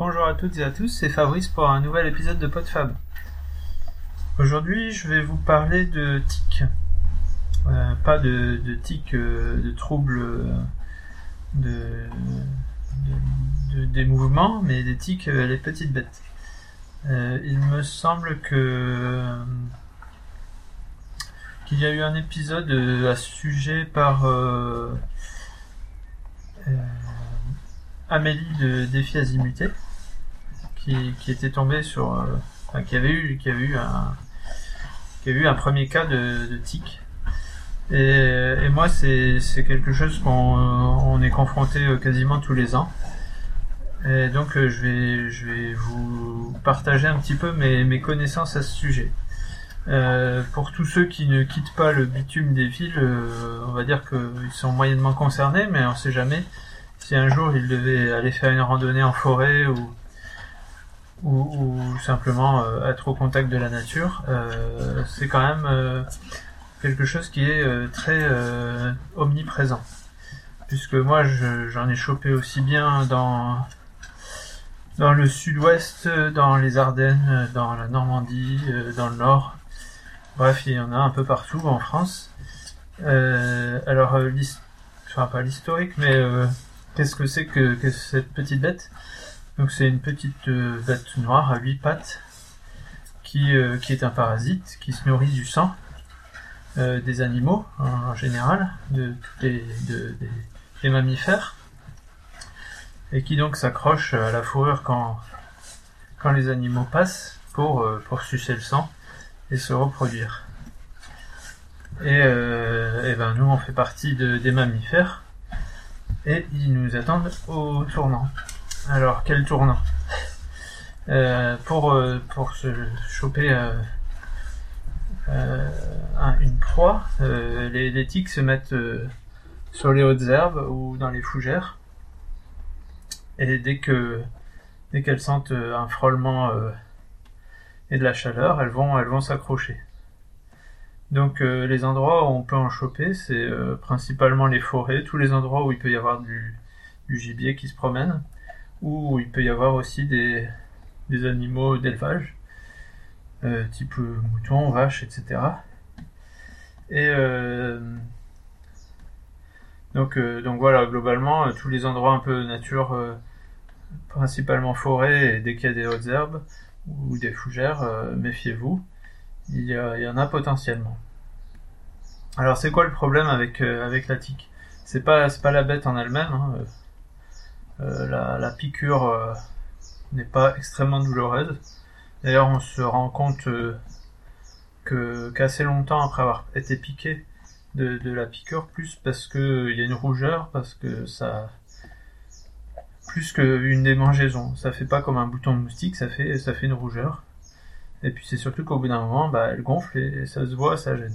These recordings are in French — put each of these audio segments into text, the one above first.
Bonjour à toutes et à tous, c'est Fabrice pour un nouvel épisode de PodFab. Aujourd'hui, je vais vous parler de tics. Euh, pas de, de euh, de troubles euh, de, de- de- des mouvements, mais des tics, euh, les petites bêtes. Il me semble que qu'il y a eu un épisode à ce sujet par Amélie de Défi Azimuté qui, était tombée sur euh, qui avait eu qui avait eu un qui avait eu un premier cas de, de tic. Et, et moi c'est quelque chose qu'on euh, est confronté euh, quasiment tous les ans. Et donc euh, je vais je vais vous partager un petit peu mes, connaissances à ce sujet. Euh, pour tous ceux qui ne quittent pas le bitume des villes, euh, on va dire qu'ils sont moyennement concernés, mais on sait jamais si un jour ils devaient aller faire une randonnée en forêt ou, ou, simplement euh, être au contact de la nature. euh, c'est quand même euh, quelque chose qui est très omniprésent. Puisque moi je- j'en ai chopé aussi bien dans dans le sud-ouest, dans les Ardennes, dans la Normandie, dans le nord. Bref, il y en a un peu partout en France. Euh, alors, enfin pas l'historique, mais qu'est-ce que c'est que cette petite bête? Donc c'est une petite euh, bête noire à huit pattes qui, euh, qui est un parasite, qui se nourrit du sang euh, des animaux en, général, de, des, de- des- des mammifères, et qui donc s'accroche à la fourrure quand, les animaux passent pour, pour sucer le sang et se reproduire. Et, et ben nous on fait partie de, des mammifères et ils nous attendent au tournant. Alors quel tournant Euh, Pour euh, pour se choper euh, un- une proie, les, tiques se mettent sur les hautes herbes ou dans les fougères et dès que dès qu'elles sentent un frôlement et de la chaleur, elles vont, s'accrocher. Donc les endroits où on peut en choper, c'est principalement les forêts, tous les endroits où il peut y avoir du, gibier qui se promène, où il peut y avoir aussi des, des animaux d'élevage, euh, type euh, moutons, vaches, etc. Et euh, donc, donc voilà, globalement, tous les endroits un peu nature, principalement forêt, et dès qu'il y a des hautes herbes, ou des fougères, méfiez-vous, il y, en a potentiellement. Alors c'est quoi le problème avec, avec la tique? C'est pas, pas la bête en elle-même, hein, la, la piqûre euh, n'est pas extrêmement douloureuse. D'ailleurs on se rend compte euh, que qu'assez longtemps après avoir été piqué de, la piqûre, plus parce que il y a une rougeur, parce que ça, plus qu'une démangeaison. Ça fait pas comme un bouton de moustique, ça fait, ça fait une rougeur. Et puis c'est surtout qu'au bout d'un moment, bah, elle gonfle et ça se voit, ça gêne.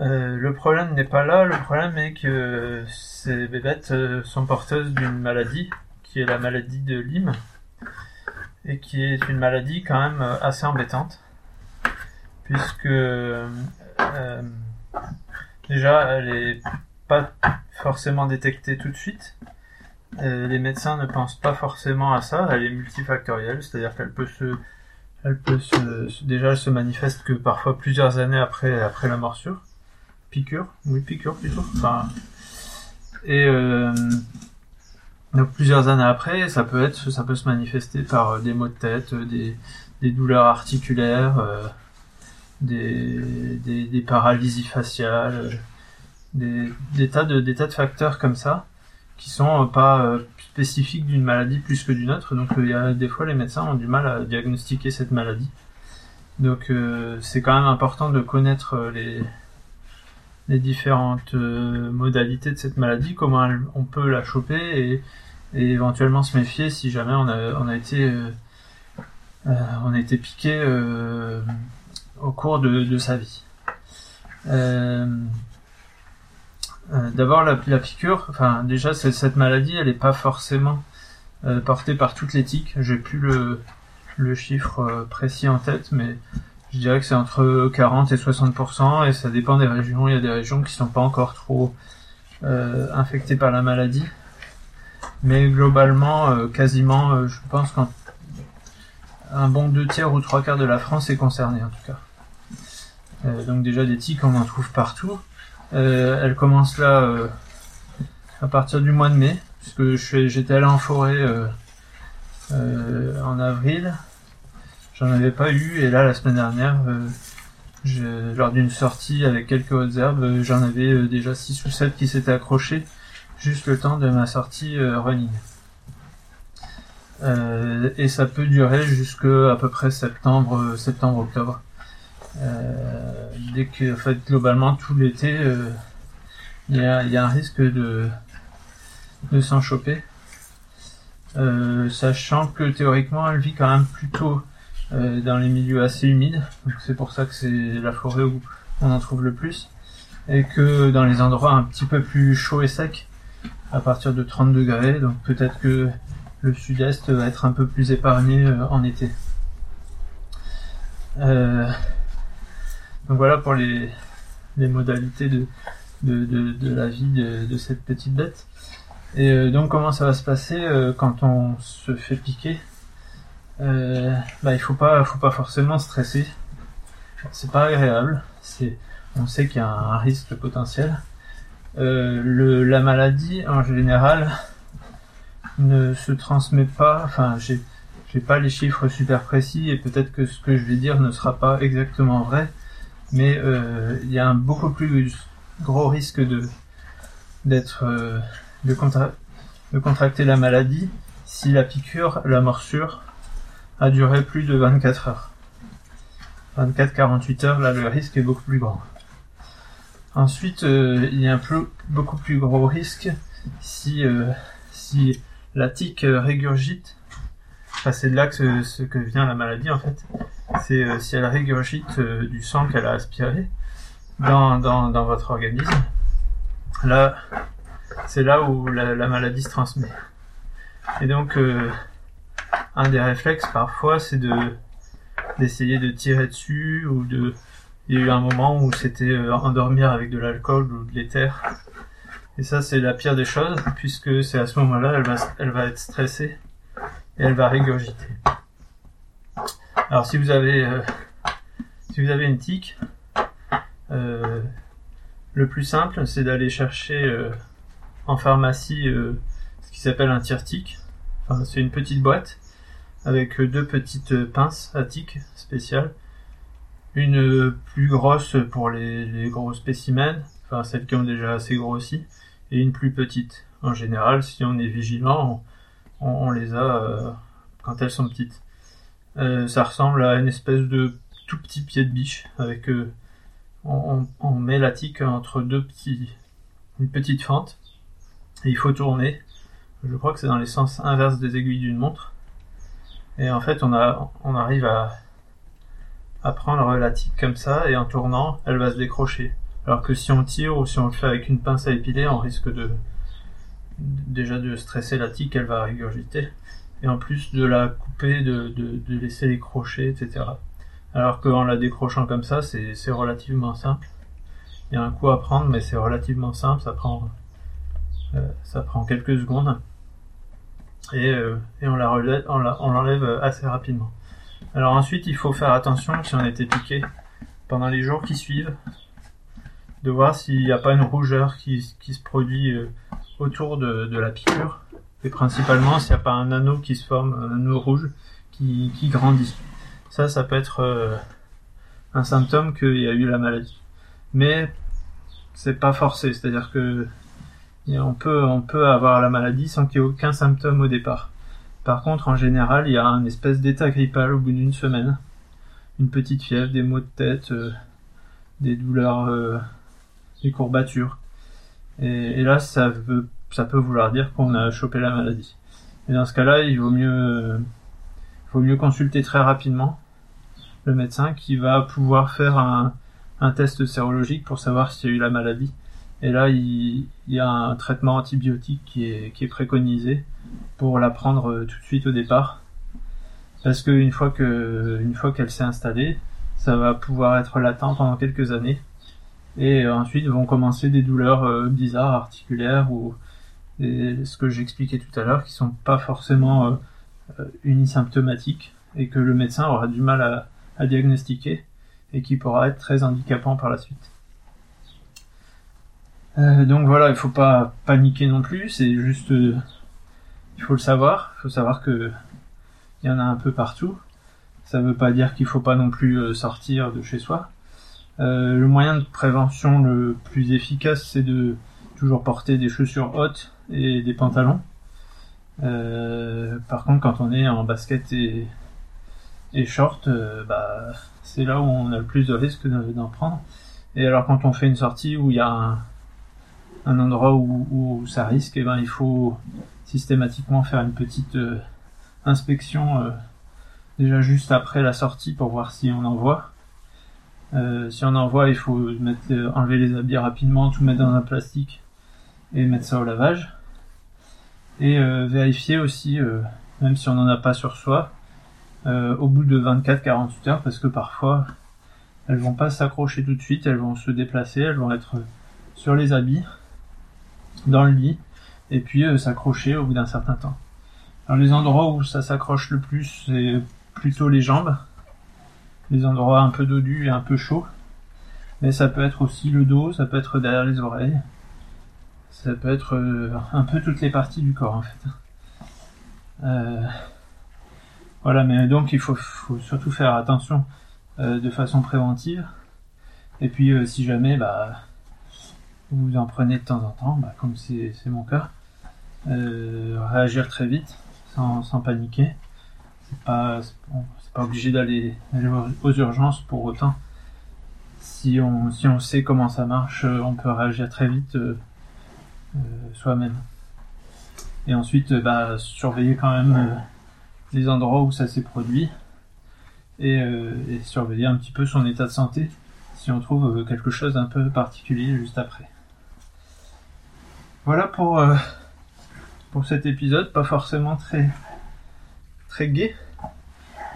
Euh, le problème n'est pas là, le problème est que ces bébêtes euh, sont porteuses d'une maladie, qui est la maladie de Lyme, et qui est une maladie quand même euh, assez embêtante, puisque déjà elle est pas forcément détectée tout de suite, les médecins ne pensent pas forcément à ça. Elle est multifactorielle, c'est-à-dire qu'elle peut se, elle peut se- déjà elle se manifeste que parfois plusieurs années après après la morsure, piqûre, oui piqûre plutôt. Enfin, et euh, donc plusieurs années après, ça peut être, ça peut se manifester par euh, des maux de tête, euh, des, douleurs articulaires, des, paralysies faciales, des, tas de facteurs comme ça qui sont pas spécifiques d'une maladie plus que d'une autre. Donc des fois les médecins ont du mal à diagnostiquer cette maladie. Donc c'est quand même important de connaître les les différentes euh, modalités de cette maladie, comment on peut la choper et, éventuellement se méfier si jamais on a euh, euh, été piqué au cours de, sa vie. D'abord la, piqûre, enfin déjà cette maladie elle n'est pas forcément portée par toutes les tiques. J'ai plus le, chiffre précis en tête, mais je dirais que c'est entre 40 et 60% et ça dépend des régions. Il y a des régions qui sont pas encore trop euh, infectées par la maladie. Mais globalement, quasiment, je pense qu'un bon deux tiers ou trois quarts de la France est concerné en tout cas. donc déjà des tiques, on en trouve partout. elle commence là à partir du mois de mai, puisque j'étais allé en forêt en avril, j'en avais pas eu, et là la semaine dernière, lors d'une sortie avec quelques autres herbes, euh, j'en avais euh, déjà 6 ou 7 qui s'étaient accrochés juste le temps de ma sortie euh, running. et ça peut durer jusqu'à à peu près septembre, septembre, octobre. dès que, en fait, globalement, tout l'été, il y, a, un risque de, de s'en choper. sachant que théoriquement, elle vit quand même plutôt euh, dans les milieux assez humides. C'est pour ça que c'est la forêt où on en trouve le plus. Et que dans les endroits un petit peu plus chauds et secs, à partir de 30 degrés, donc peut-être que le sud-est va être un peu plus épargné euh, en été. Euh, donc voilà pour les, modalités de, de, de, de, la vie de, de, cette petite bête. Et donc comment ça va se passer quand on se fait piquer? Euh, bah, il faut pas, faut pas forcément stresser. C'est pas agréable. C'est, on sait qu'il y a un risque potentiel. Euh, le, la maladie, en général, ne se transmet pas. Enfin, j'ai, j'ai pas les chiffres super précis et peut-être que ce que je vais dire ne sera pas exactement vrai, mais euh, il y a un beaucoup plus gros risque de d'être euh, de, de contracter la maladie si la piqûre, la morsure a duré plus de 24 heures. 24-48 heures, là le risque est beaucoup plus grand. Ensuite, euh, il y a un peu, beaucoup plus gros risque si, euh, si la tique régurgite, enfin, c'est de là que, ce, que vient la maladie en fait, c'est euh, si elle régurgite du sang qu'elle a aspiré dans, dans, dans votre organisme, là, c'est là où la, la, maladie se transmet. Et donc, un des réflexes parfois, c'est de d'essayer de tirer dessus ou de. Il y a eu un moment où c'était euh, endormir avec de l'alcool ou de l'éther. Et ça, c'est la pire des choses, puisque c'est à ce moment-là, elle va, elle va être stressée et elle va régurgiter. Alors, si vous avez, euh, si vous avez une tique, euh, le plus simple, c'est d'aller chercher en pharmacie ce qui s'appelle un tire-tique. Enfin, c'est une petite boîte avec deux petites pinces à tiques spéciales. Une plus grosse pour les, gros spécimens, enfin celles qui ont déjà assez grossi, et une plus petite. En général, si on est vigilant, on, les a euh, quand elles sont petites. Euh, ça ressemble à une espèce de tout petit pied de biche avec euh, on, met la tique entre deux petits une petite fente et il faut tourner. Je crois que c'est dans les sens inverses des aiguilles d'une montre et en fait, on, arrive à, prendre la tique comme ça, et en tournant, elle va se décrocher. Alors que si on tire ou si on le fait avec une pince à épiler, on risque de déjà de stresser la tique, elle va régurgiter. Et en plus de la couper, de laisser les crochets, etc. Alors qu'en la décrochant comme ça, c'est relativement simple. Il y a un coup à prendre, mais c'est relativement simple, ça prend, euh, ça prend quelques secondes et, euh, on la on l'enlève assez rapidement. Alors ensuite, il faut faire attention si on été piqué pendant les jours qui suivent, de voir s'il n'y a pas une rougeur qui, se produit euh, autour de, la piqûre, et principalement s'il n'y a pas un anneau qui se forme, un anneau rouge qui, grandit. Ça, ça peut être euh, un symptôme qu'il y a eu la maladie. Mais c'est pas forcé, c'est-à-dire que on peut, on peut avoir la maladie sans qu'il y ait aucun symptôme au départ. Par contre, en général, il y a un espèce d'état grippal au bout d'une semaine. Une petite fièvre, des maux de tête, euh, des douleurs, euh, des courbatures. Et, là, ça, veut, ça peut vouloir dire qu'on a chopé la maladie. Et dans ce cas-là, il vaut mieux, mieux consulter très rapidement le médecin qui va pouvoir faire un, un test sérologique pour savoir s'il y a eu la maladie et là, il, y a un traitement antibiotique qui est, préconisé pour la prendre euh, tout de suite au départ. Parce qu'une fois que, une fois qu'elle s'est installée, ça va pouvoir être latent pendant quelques années. Et ensuite vont commencer des douleurs euh, bizarres, articulaires ou, ce que j'expliquais tout à l'heure, qui sont pas forcément euh, euh, unisymptomatiques et que le médecin aura du mal à, diagnostiquer et qui pourra être très handicapant par la suite. Euh, donc voilà, il faut pas paniquer non plus, c'est juste, euh, il faut le savoir, il faut savoir que il y en a un peu partout. Ça veut pas dire qu'il faut pas non plus euh, sortir de chez soi. le moyen de prévention le plus efficace, c'est de toujours porter des chaussures hautes et des pantalons. Euh, par contre, quand on est en basket et, et short, euh, bah, c'est là où on a le plus de risques d'en prendre. Et alors, quand on fait une sortie où il y a un, un endroit où, où, ça risque, eh ben, il faut systématiquement faire une petite euh, inspection euh, déjà juste après la sortie pour voir si on en voit. Euh, si on en voit, il faut mettre, enlever les habits rapidement, tout mettre dans un plastique et mettre ça au lavage. Et euh, vérifier aussi, euh, même si on n'en a pas sur soi, euh, au bout de 24-48 heures, parce que parfois elles vont pas s'accrocher tout de suite, elles vont se déplacer, elles vont être sur les habits, dans le lit, et puis s'accrocher au bout d'un certain temps. Alors les endroits où ça s'accroche le plus, c'est plutôt les jambes, les endroits un peu dodus et un peu chauds, mais ça peut être aussi le dos, ça peut être derrière les oreilles, ça peut être euh, un peu toutes les parties du corps en fait. Euh, voilà, mais donc il faut, faut surtout faire attention euh, de façon préventive. Et puis si jamais bah, vous en prenez de temps en temps, bah, comme c'est mon cas, réagir très vite, sans, paniquer. C'est pas, pas obligé d'aller aux urgences pour autant. Si on, sait comment ça marche, on peut réagir très vite euh, soi-même. Et ensuite, euh, bah, surveiller quand même euh, les endroits où ça s'est produit et, et, surveiller un petit peu son état de santé si on trouve quelque chose d'un peu particulier juste après. Voilà pour, pour cet épisode, pas forcément très, très gai,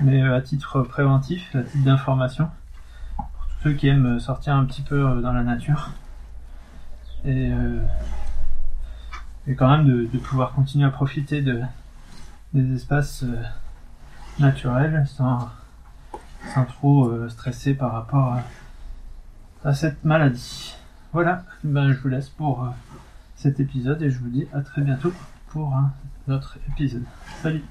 mais à titre préventif, à titre d'information, pour tous ceux qui aiment sortir un petit peu dans la nature. Et quand même de, pouvoir continuer à profiter de, des espaces euh, naturels sans, trop euh, stresser par rapport à, cette maladie. Voilà, ben, je vous laisse pour euh, cet épisode et je vous dis à très bientôt pour un autre épisode. Salut